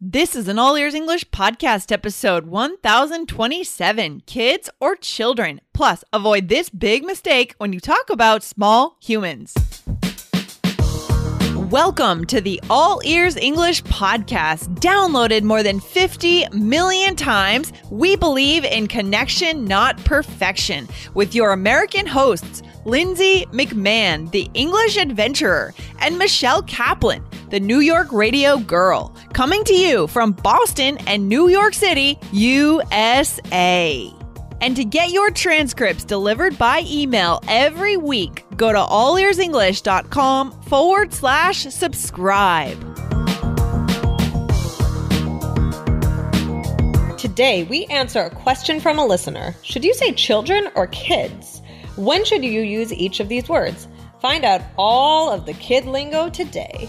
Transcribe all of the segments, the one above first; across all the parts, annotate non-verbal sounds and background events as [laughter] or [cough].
This is an All Ears English podcast episode 1027 Kids or Children. Plus, avoid this big mistake when you talk about small humans. Welcome to the All Ears English podcast. Downloaded more than 50 million times, we believe in connection, not perfection, with your American hosts, Lindsay McMahon, the English adventurer, and Michelle Kaplan, the New York radio girl, coming to you from Boston and New York City, USA. And to get your transcripts delivered by email every week, go to allearsenglish.com forward slash subscribe. Today, we answer a question from a listener. Should you say children or kids? When should you use each of these words? Find out all of the kid lingo today.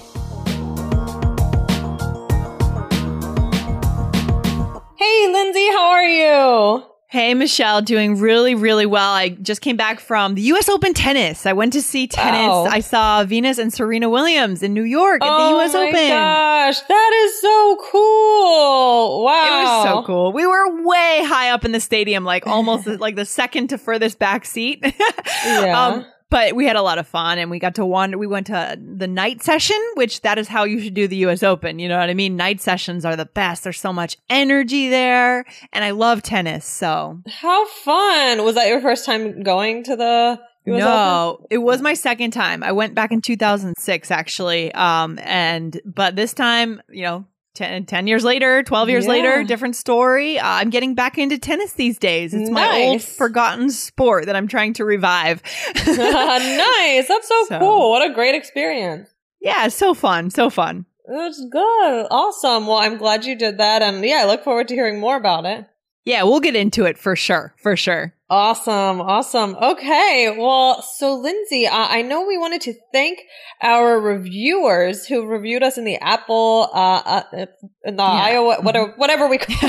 Hey, Lindsay, how are you? Hey, Michelle, doing really, really well. I just came back from the US Open tennis. I went to see tennis. Wow. I saw Venus and Serena Williams in New York at oh the US my Open. gosh, that is so cool. Wow. It was so cool. We were way high up in the stadium, like almost [laughs] like the second to furthest back seat. [laughs] Yeah. Um, but we had a lot of fun and we got to wander. We went to the night session, which that is how you should do the US Open. You know what I mean? Night sessions are the best. There's so much energy there. And I love tennis. So How fun. Was that your first time going to the US Open? no, it was my second time. I went back in 2006 actually. Um, and, but this time, you know, 10, 10 years later, 12 years Yeah. later, different story. Uh, I'm getting back into tennis these days. It's my old forgotten sport that I'm trying to revive. [laughs] [laughs] nice. That's so, So- cool. What a great experience. yeah, so fun. So fun. That's good. Awesome. Well, I'm glad you did that. And yeah, I look forward to hearing more about it. Yeah, we'll get into it for sure. For sure. Awesome. Awesome. Okay. Well, so Lindsay, uh, I know we wanted to thank our reviewers who reviewed us in the Apple, uh, uh in the Yeah. Iowa, whatever, whatever we call [laughs]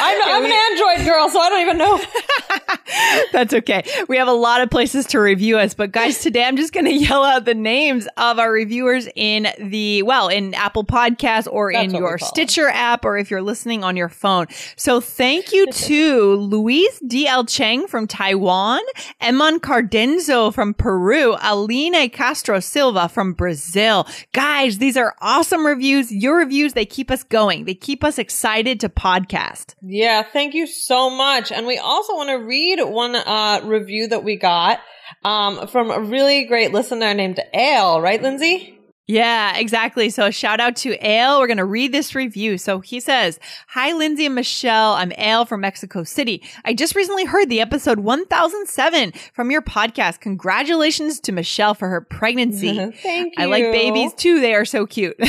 I'm, I'm an Android girl, so I don't even know. [laughs] That's okay. We have a lot of places to review us, but guys, today I'm just going [laughs] to yell out the names of our reviewers in the, well, in Apple Podcasts or That's in your. Stitcher app or if you're listening on your phone. So thank you to Luis D.L. Cheng from Taiwan, Eman Cardenzo from Peru, Aline Castro Silva from Brazil. Guys, these are awesome reviews. Your reviews, they keep us going. They keep us excited to podcast. Yeah, thank you so much. And we also want to read one uh, review that we got um, from a really great listener named Ale, right, Lindsay? Yeah, exactly. So shout out to Ale. We're going to read this review. So he says, Hi, Lindsay and Michelle. I'm Ale from Mexico City. I just recently heard the episode 1007 from your podcast. Congratulations to Michelle for her pregnancy. [laughs] Thank you. I like babies too. They are so cute. [laughs] [laughs]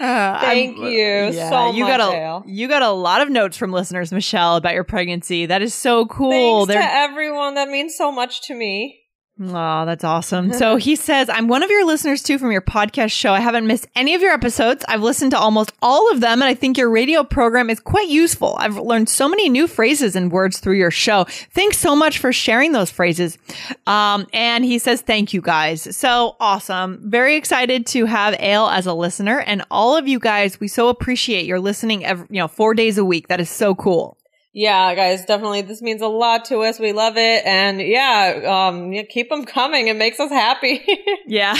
Uh, Thank I'm- you so you much, got a Ale. you got a lot of notes from listeners, Michelle, about your pregnancy. That is so cool. Thanks They're to everyone. That means so much to me. Oh, that's awesome. [laughs] So he says, I'm one of your listeners too from your podcast show. I haven't missed any of your episodes. I've listened to almost all of them, and I think your radio program is quite useful. I've learned so many new phrases and words through your show. Thanks so much for sharing those phrases. Um, and he says, Thank you guys. So awesome. Very excited to have Ale as a listener. And all of you guys, we so appreciate your listening every, you know, four days a week. That is so cool. Yeah, guys, definitely. This means a lot to us. We love it. And yeah, um, yeah, keep them coming. It makes us happy. [laughs] Yeah.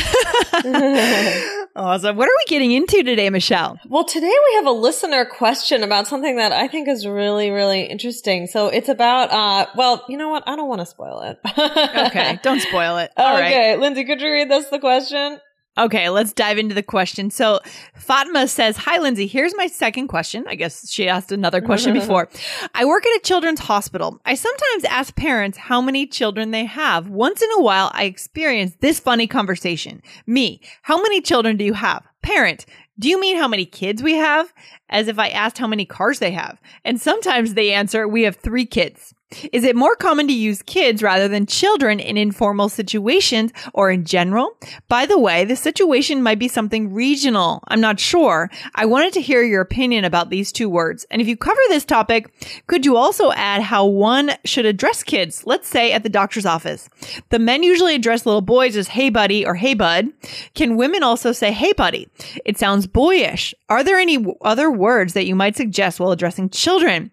[laughs] awesome. What are we getting into today, Michelle? well, today we have a listener question about something that I think is really, really interesting. So it's about, uh, well, you know what? I don't want to spoil it. [laughs] Okay, don't spoil it. All right. okay, Lindsay, could you read this the question? Okay, let's dive into the question. So, Fatma says, Hi, Lindsay. Here's my second question. I guess she asked another question [laughs] before. I work at a children's hospital. I sometimes ask parents how many children they have. Once in a while, I experience this funny conversation. Me, how many children do you have? Parent, do you mean how many kids we have? As if I asked how many cars they have. And sometimes they answer, We have three kids. Is it more common to use kids rather than children in informal situations or in general? By the way, the situation might be something regional. I'm not sure. I wanted to hear your opinion about these two words. And if you cover this topic, could you also add how one should address kids? Let's say at the doctor's office. The men usually address little boys as hey buddy or hey bud. Can women also say hey buddy? It sounds boyish. Are there any other words that you might suggest while addressing children?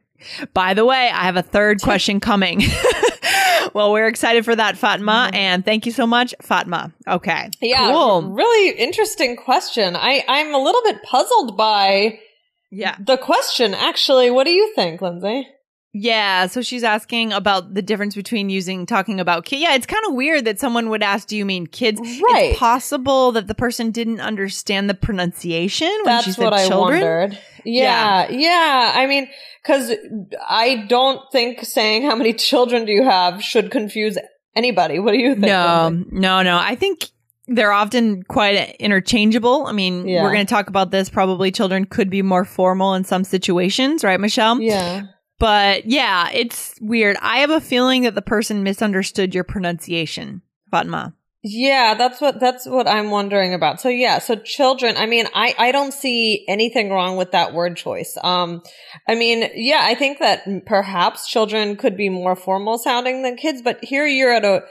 By the way, I have a third question coming. [laughs] well, we're excited for that, Fatma, Mm-hmm. and thank you so much, Fatma. Okay. Yeah, Cool. really interesting question. I I'm a little bit puzzled by Yeah. the question. Actually, what do you think, Lindsay? Yeah. So she's asking about the difference between using talking about kids. Yeah, it's kind of weird that someone would ask, "Do you mean kids?" Right. It's possible that the person didn't understand the pronunciation when she That's said what I children. wondered. Yeah, yeah. I mean, because I don't think saying how many children do you have should confuse anybody. What do you think? No, no, no. I think they're often quite interchangeable. I mean, Yeah. we're going to talk about this. Probably children could be more formal in some situations, right, Michelle? Yeah. But yeah, it's weird. I have a feeling that the person misunderstood your pronunciation, Fatma. Yeah, that's what that's what I'm wondering about. So yeah, so children, I mean, I I don't see anything wrong with that word choice. Um I mean, yeah, I think that perhaps children could be more formal sounding than kids, but here you're at a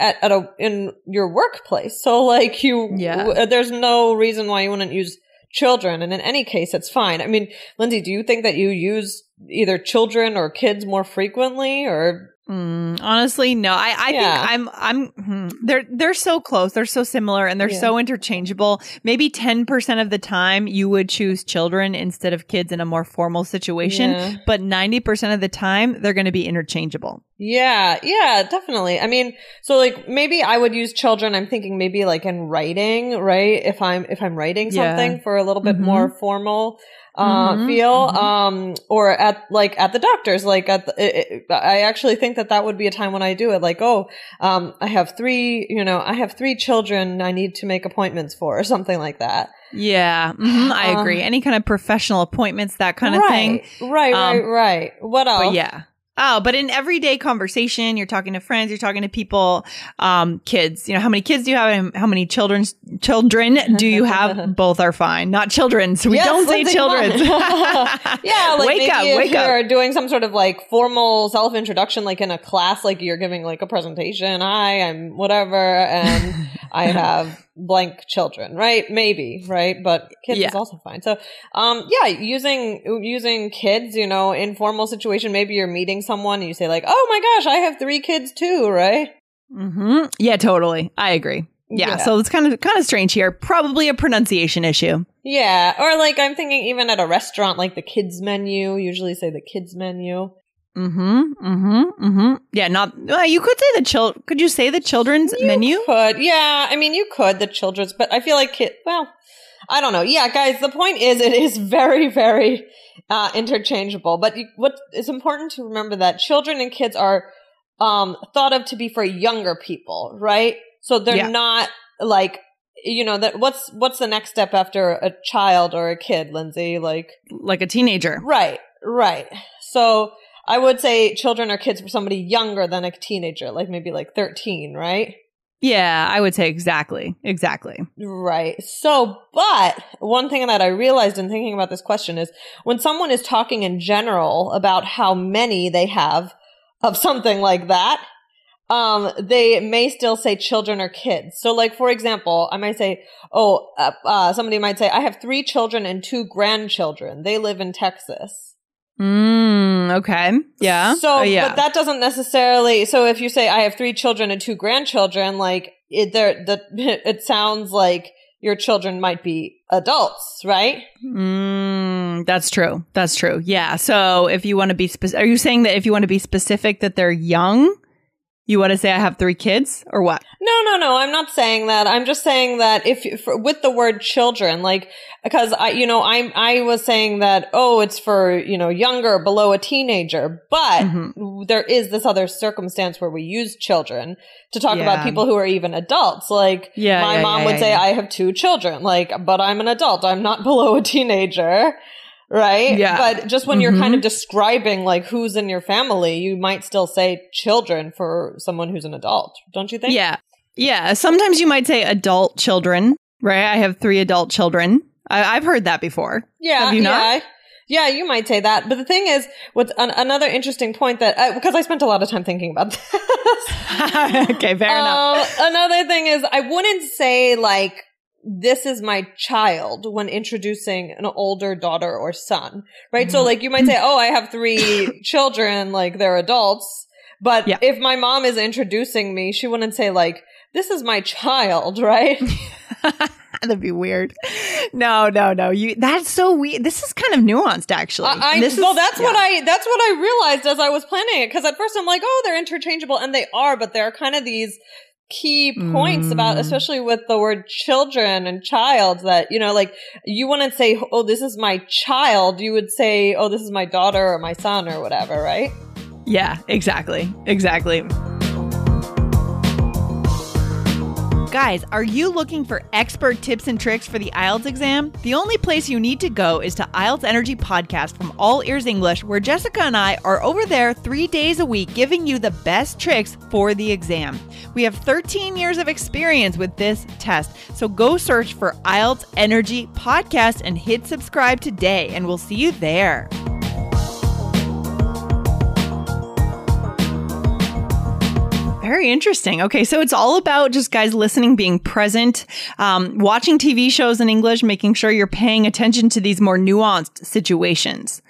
at, at a in your workplace. So like you Yeah. w- there's no reason why you wouldn't use children and in any case it's fine. I mean, Lindsay, do you think that you use either children or kids more frequently or Mm, honestly, no. I, I Yeah. think I'm I'm hmm, they're they're so close. They're so similar and they're Yeah. so interchangeable. Maybe 10% of the time you would choose children instead of kids in a more formal situation, Yeah. but 90% of the time they're going to be interchangeable. Yeah, yeah, definitely. I mean, so like maybe I would use children. I'm thinking maybe like in writing, right? If I'm if I'm writing Yeah. something for a little bit Mhm. more formal uh Mhm, feel mhm. um or at like at the doctor's like at the, it, it- I actually think that that would be a time when I do it like oh um I have 3 you know I have 3 children I need to make appointments for or something like that. Yeah, mhm, I Um, agree. Any kind of professional appointments, that kind of thing. right, Right, Um, right, right. What else? Yeah. Oh, but in everyday conversation, you're talking to friends, you're talking to people, um, kids. You know, how many kids do you have? and How many children's children do you have? [laughs] Both are fine. Not children. So we Yes, don't [laughs] say children. [laughs] yeah, like wake up, if wake you're up. doing some sort of like formal self introduction, like in a class, like you're giving like a presentation. Hi, I'm whatever, and I have blank children, right? Maybe, right? But kids Yeah. is also fine. So, um, yeah, using using kids, you know, informal situation. Maybe you're meeting someone and you say like, "Oh my gosh, I have three kids too," right? hmm Yeah, totally. I agree. Yeah, Yeah. So it's kind of kind of strange here. Probably a pronunciation issue. Yeah, or like I'm thinking even at a restaurant, like the kids menu. Usually say the kids menu. Mm-hmm. Mm-hmm. Mm-hmm. Yeah. Not. Well, you could say the child. Could you say the children's menu? could yeah i mean you could the children's but i feel like it. well i don't know yeah guys the point is it is very very uh interchangeable but you, what is important to remember that children and kids are um thought of to be for younger people right so they're Yeah. not like you know that what's what's the next step after a child or a kid lindsay like Like a teenager. right right so i would say children or kids for somebody younger than a teenager like maybe like 13 right Yeah, I would say exactly. Exactly. Right. So, but one thing that I realized in thinking about this question is when someone is talking in general about how many they have of something like that, um, they may still say children or kids. So, like, for example, I might say, oh, uh, uh, somebody might say, I have three children and two grandchildren. They live in Texas. Mm, okay. Yeah. So, Oh, yeah. but that doesn't necessarily. So, if you say I have three children and two grandchildren, like it, there, the [laughs] it sounds like your children might be adults, right? Mm, that's true. That's true. Yeah. So if you want to be specific, are you saying that if you want to be specific that they're young, you want to say I have three kids or what? No, no, no. I'm not saying that. I'm just saying that if, with the word children, like because I, you know, I'm I was saying that oh, it's for you know younger, below a teenager, but Mhm. there is this other circumstance where we use children to talk Yeah. about people who are even adults. Like Yeah, my yeah, mom yeah, would say. I have two children, like, but I'm an adult. I'm not [laughs] below a teenager. Right? Yeah. But just when you're kind Mhm. of describing like who's in your family, you might still say children for someone who's an adult, don't you think? Yeah. Yeah. Sometimes you might say adult children, right? I have three adult children. I- I've heard that before. Yeah, Have you not? yeah. Yeah, you might say that. But the thing is, what's an- another interesting point that, uh, because I spent a lot of time thinking about [laughs] this. [laughs] okay, fair enough. Um, another thing is, I wouldn't say like, this is my child when introducing an older daughter or son, right? So Mhm. like you might say, [laughs] oh, I have three children, like they're adults. But Yeah. if my mom is introducing me, she wouldn't say like, this is my child, [laughs] right? [laughs] That'd be weird. No, no, no. You that's so weird. This is kind of nuanced actually. I, I this well, is- that's yeah. what I that's what I realized as I was planning it. Because at first I'm like, oh, they're interchangeable, and they are, but they are kind of these key points about, Mm. especially with the word children and child, that you know, like you wouldn't say, oh, this is my child. You would say, oh, this is my daughter or my son or whatever, right? Yeah, exactly. Exactly. Guys, are you looking for expert tips and tricks for the IELTS exam? The only place you need to go is to IELTS Energy Podcast from All Ears English, where Jessica and I are over there three days a week giving you the best tricks for the exam. We have 13 years of experience with this test, so go search for IELTS Energy Podcast and hit subscribe today, and we'll see you there. Very interesting. Okay, so it's all about just guys listening, being present, um, watching TV shows in English, making sure you're paying attention to these more nuanced situations.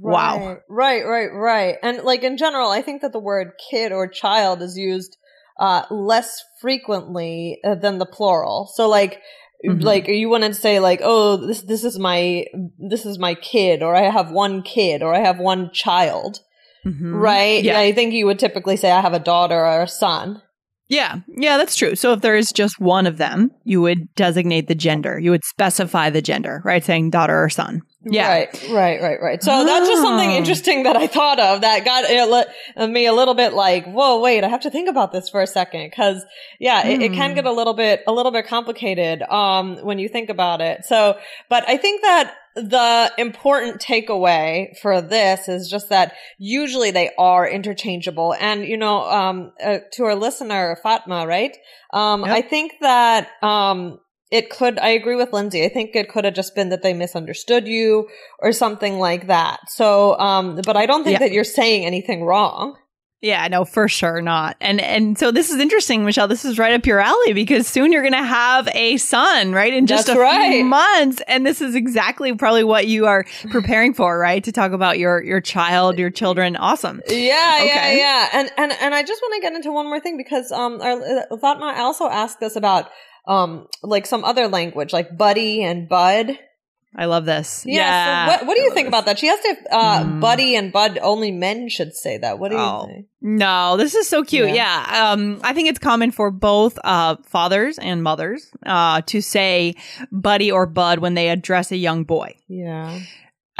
Wow. Right, right, right, right. And like in general, I think that the word kid or child is used uh, less frequently uh, than the plural. So like, Mhm. like you wouldn't say like, oh, this this is my this is my kid, or I have one kid, or I have one child, Mhm. right? Yeah. I think you would typically say I have a daughter or a son. Yeah. Yeah, that's true. So if there is just one of them, you would designate the gender. You would specify the gender, right? Saying daughter or son. Yeah. Right, right, right, right. So that's just something Oh. interesting that I thought of that got it me a little bit like, whoa, wait, I have to think about this for a second. Cause yeah, it, it can Hmm. get a little bit, a little bit complicated, um, when you think about it. So, but I think that the important takeaway for this is just that usually they are interchangeable. And, you know, um, uh, to our listener, Fatma, right? Um, Yep. I think that, um, it could, I agree with Lindsay. I think it could have just been that they misunderstood you or something like that. So, um, but I don't think Yeah. that you're saying anything wrong. Yeah, no, for sure not. And and so this is interesting, Michelle. This is right up your alley because soon you're going to have a son, right? In just That's a right. few months, and this is exactly probably what you are preparing for, right? To talk about your your child, your children. Awesome. Yeah, yeah, Okay. yeah. And, and, and I just want to get into one more thing because, um, our, uh, Fatma also asked us about, um, like some other language, like buddy and bud. I love this. Yeah. Yeah. so what, what do you think about that? She asked if, uh, Mm. buddy and bud, only men should say that. What do you Oh. think? No, this is so cute. Yeah. Yeah. Um, I think it's common for both uh, fathers and mothers uh, to say buddy or bud when they address a young boy. Yeah.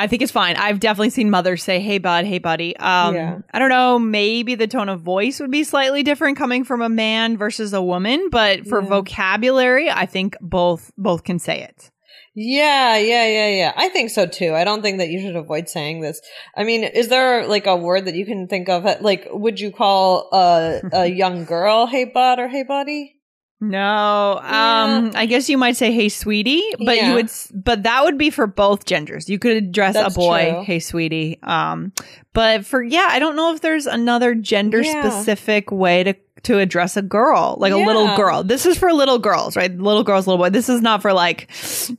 I think it's fine. I've definitely seen mothers say, "Hey, bud. Hey, buddy." Um, Yeah. I don't know. Maybe the tone of voice would be slightly different coming from a man versus a woman, but for Yeah. vocabulary, I think both both can say it. Yeah, yeah, yeah, yeah. I think so too. I don't think that you should avoid saying this. I mean, is there like a word that you can think of? Like, would you call a, a [laughs] young girl, hey bud or hey buddy? No, um, I guess you might say, "Hey, sweetie," but Yeah. you would, but that would be for both genders. You could address That's a boy, true. "Hey, sweetie," um, but for yeah, I don't know if there's another gender Yeah. specific way to to address a girl, like a little girl. This is for little girls, right? Little girls, little boy. This is not for like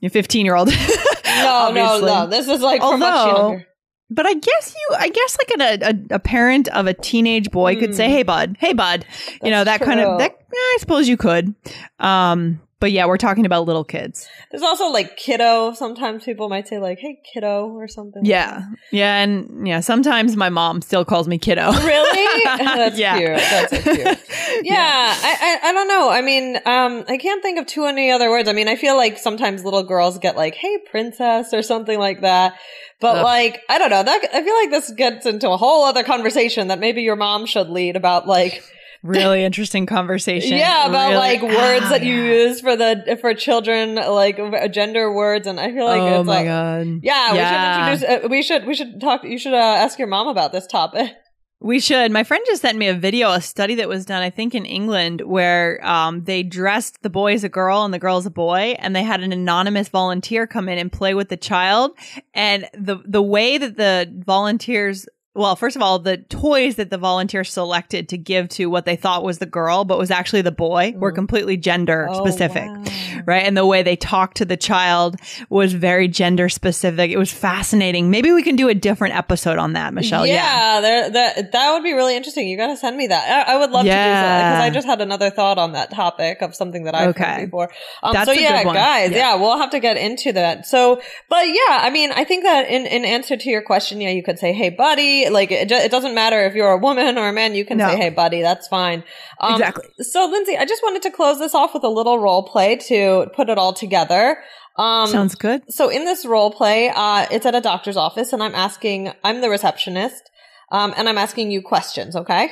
your 15 year old. [laughs] No, no, no. This is like for much Although- younger. But I guess you, I guess like an, a, a parent of a teenage boy could say, Mm. "Hey, bud. Hey, bud." you know that That's kind of that. I suppose you could. Um, but yeah, we're talking about little kids. There's also like kiddo. Sometimes people might say like, "Hey, kiddo" or something. Yeah, yeah, and yeah. Sometimes my mom still calls me kiddo. [laughs] Really? [laughs] That's Yeah. cute. That's so cute. [laughs] Yeah, I, I I don't know. I mean, um, I can't think of too many other words. I mean, I feel like sometimes little girls get like, "Hey, princess" or something like that. But Ugh. like, I don't know. That I feel like this gets into a whole other conversation that maybe your mom should lead about like really interesting conversation. Yeah, about Really- like [sighs] words Ah, that you yeah. use for the for children, like uh, gender words, and I feel like oh it's my like, god. yeah, Yeah. we should introduce. Uh, we should we should talk. You should uh, ask your mom about this topic. [laughs] We should. My friend just sent me a video, a study that was done, I think, in England, where um, they dressed the boy as a girl and the girl as a boy, and they had an anonymous volunteer come in and play with the child. And the the way that the volunteers, well, first of all, the toys that the volunteer selected to give to what they thought was the girl, but was actually the boy, were completely gender Oh, specific. wow. Right. And the way they talked to the child was very gender specific. It was fascinating. Maybe we can do a different episode on that, Michelle. Yeah. Yeah, there, that that would be really interesting. You got to send me that. I, I would love to do that because I just had another thought on that topic of something that I've Okay. heard before. Um, That's so a yeah, good one. guys, Yeah. yeah. we'll have to get into that. So, but yeah, I mean, I think that in in answer to your question, yeah, you could say, "Hey, buddy," like it, it doesn't matter if you're a woman or a man. You can No. say, "Hey, buddy," that's fine. Um, Exactly. So, Lindsay, I just wanted to close this off with a little role play to put it all together. Um, Sounds good. so in this role play, uh, it's at a doctor's office, and I'm asking, I'm the receptionist, um, and I'm asking you questions. Okay.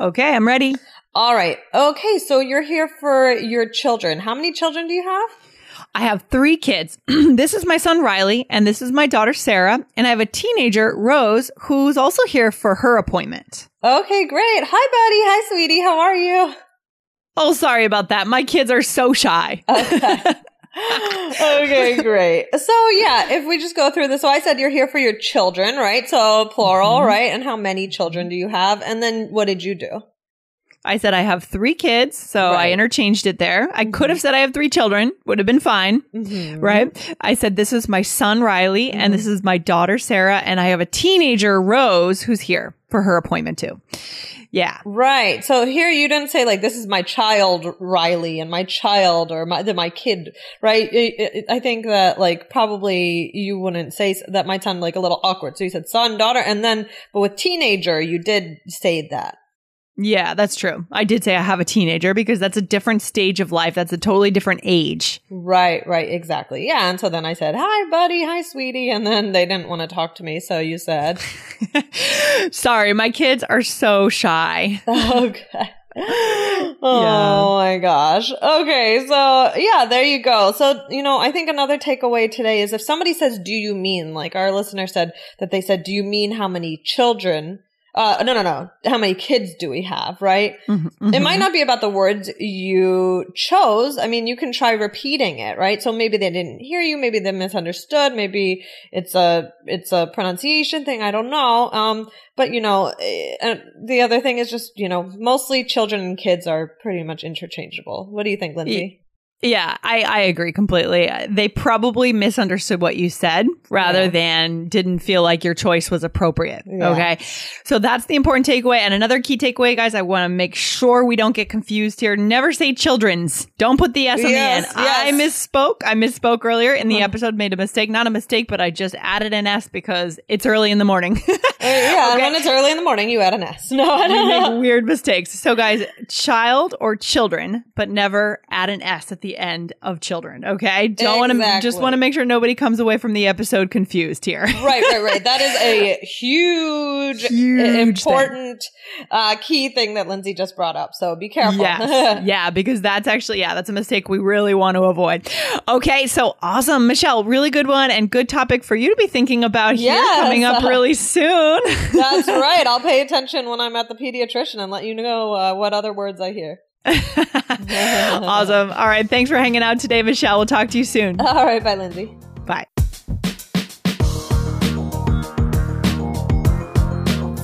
Okay, I'm ready. All right. Okay. So you're here for your children. How many children do you have? I have three kids. [clears throat] this is my son Riley, and this is my daughter Sarah, and I have a teenager Rose who's also here for her appointment. Okay, great. Hi, buddy. Hi, sweetie. How are you? Oh, sorry about that. My kids are so shy. Okay. [laughs] okay, great. So yeah, if we just go through this, so I said you're here for your children, right? So plural, Mhm. right? And how many children do you have? And then what did you do? I said I have three kids, so I interchanged it there. I could have said I have three children, would have been fine. Mm-hmm. Right. I said, This is my son, Riley, and Mhm. this is my daughter, Sarah, and I have a teenager, Rose, who's here for her appointment too. Yeah. Right. So here you didn't say like this is my child Riley and my child or my my kid, right? I think that like probably you wouldn't say that might sound like a little awkward. So you said son, daughter, and then but with teenager you did say that. Yeah, that's true. I did say I have a teenager because that's a different stage of life. That's a totally different age. Right, right, exactly. Yeah, and so then I said, "Hi, buddy. Hi, sweetie." And then they didn't want to talk to me, so you said, [laughs] Sorry, my kids are so shy. [laughs] "Okay." [laughs] Oh my gosh. Okay, so yeah, there you go. So, you know, I think another takeaway today is if somebody says, Do you mean, like our listener said that they said, Do you mean how many children? Uh, no, no, no. How many kids do we have, right? Mhm, It might mhm. not be about the words you chose. I mean, you can try repeating it, right? So maybe they didn't hear you. Maybe they misunderstood. Maybe it's a, it's a pronunciation thing. I don't know. Um, but you know, eh, and the other thing is just, you know, mostly children and kids are pretty much interchangeable. What do you think, Lindsay? Yeah, I, I agree completely. They probably misunderstood what you said rather Yeah. than didn't feel like your choice was appropriate. Yeah. Okay. So that's the important takeaway. And another key takeaway, guys, I want to make sure we don't get confused here. Never say children's. Don't put the S on the end. I yes. misspoke. I misspoke earlier in the Uh-huh. episode, made a mistake. Not a mistake, but I just added an S because it's early in the morning. [laughs] Uh, yeah, and Okay. when it's early in the morning, you add an S. [laughs] No, I don't make weird mistakes. So, guys, child or children, but never add an S at the end of children. Okay, I don't want to just want to make sure nobody comes away from the episode confused here. Right, right, right. [laughs] That is a huge, Huge important, uh, key thing that Lindsay just brought up. So be careful. Yes. [laughs] yeah, because that's actually, yeah, that's a mistake we really want to avoid. Okay, so awesome. Michelle, really good one and good topic for you to be thinking about here Yes. coming up [laughs] really soon. That's right. I'll pay attention when I'm at the pediatrician and let you know uh, what other words I hear. [laughs] awesome. All right. Thanks for hanging out today, Michelle. We'll talk to you soon. All right, bye, Lindsay. Bye.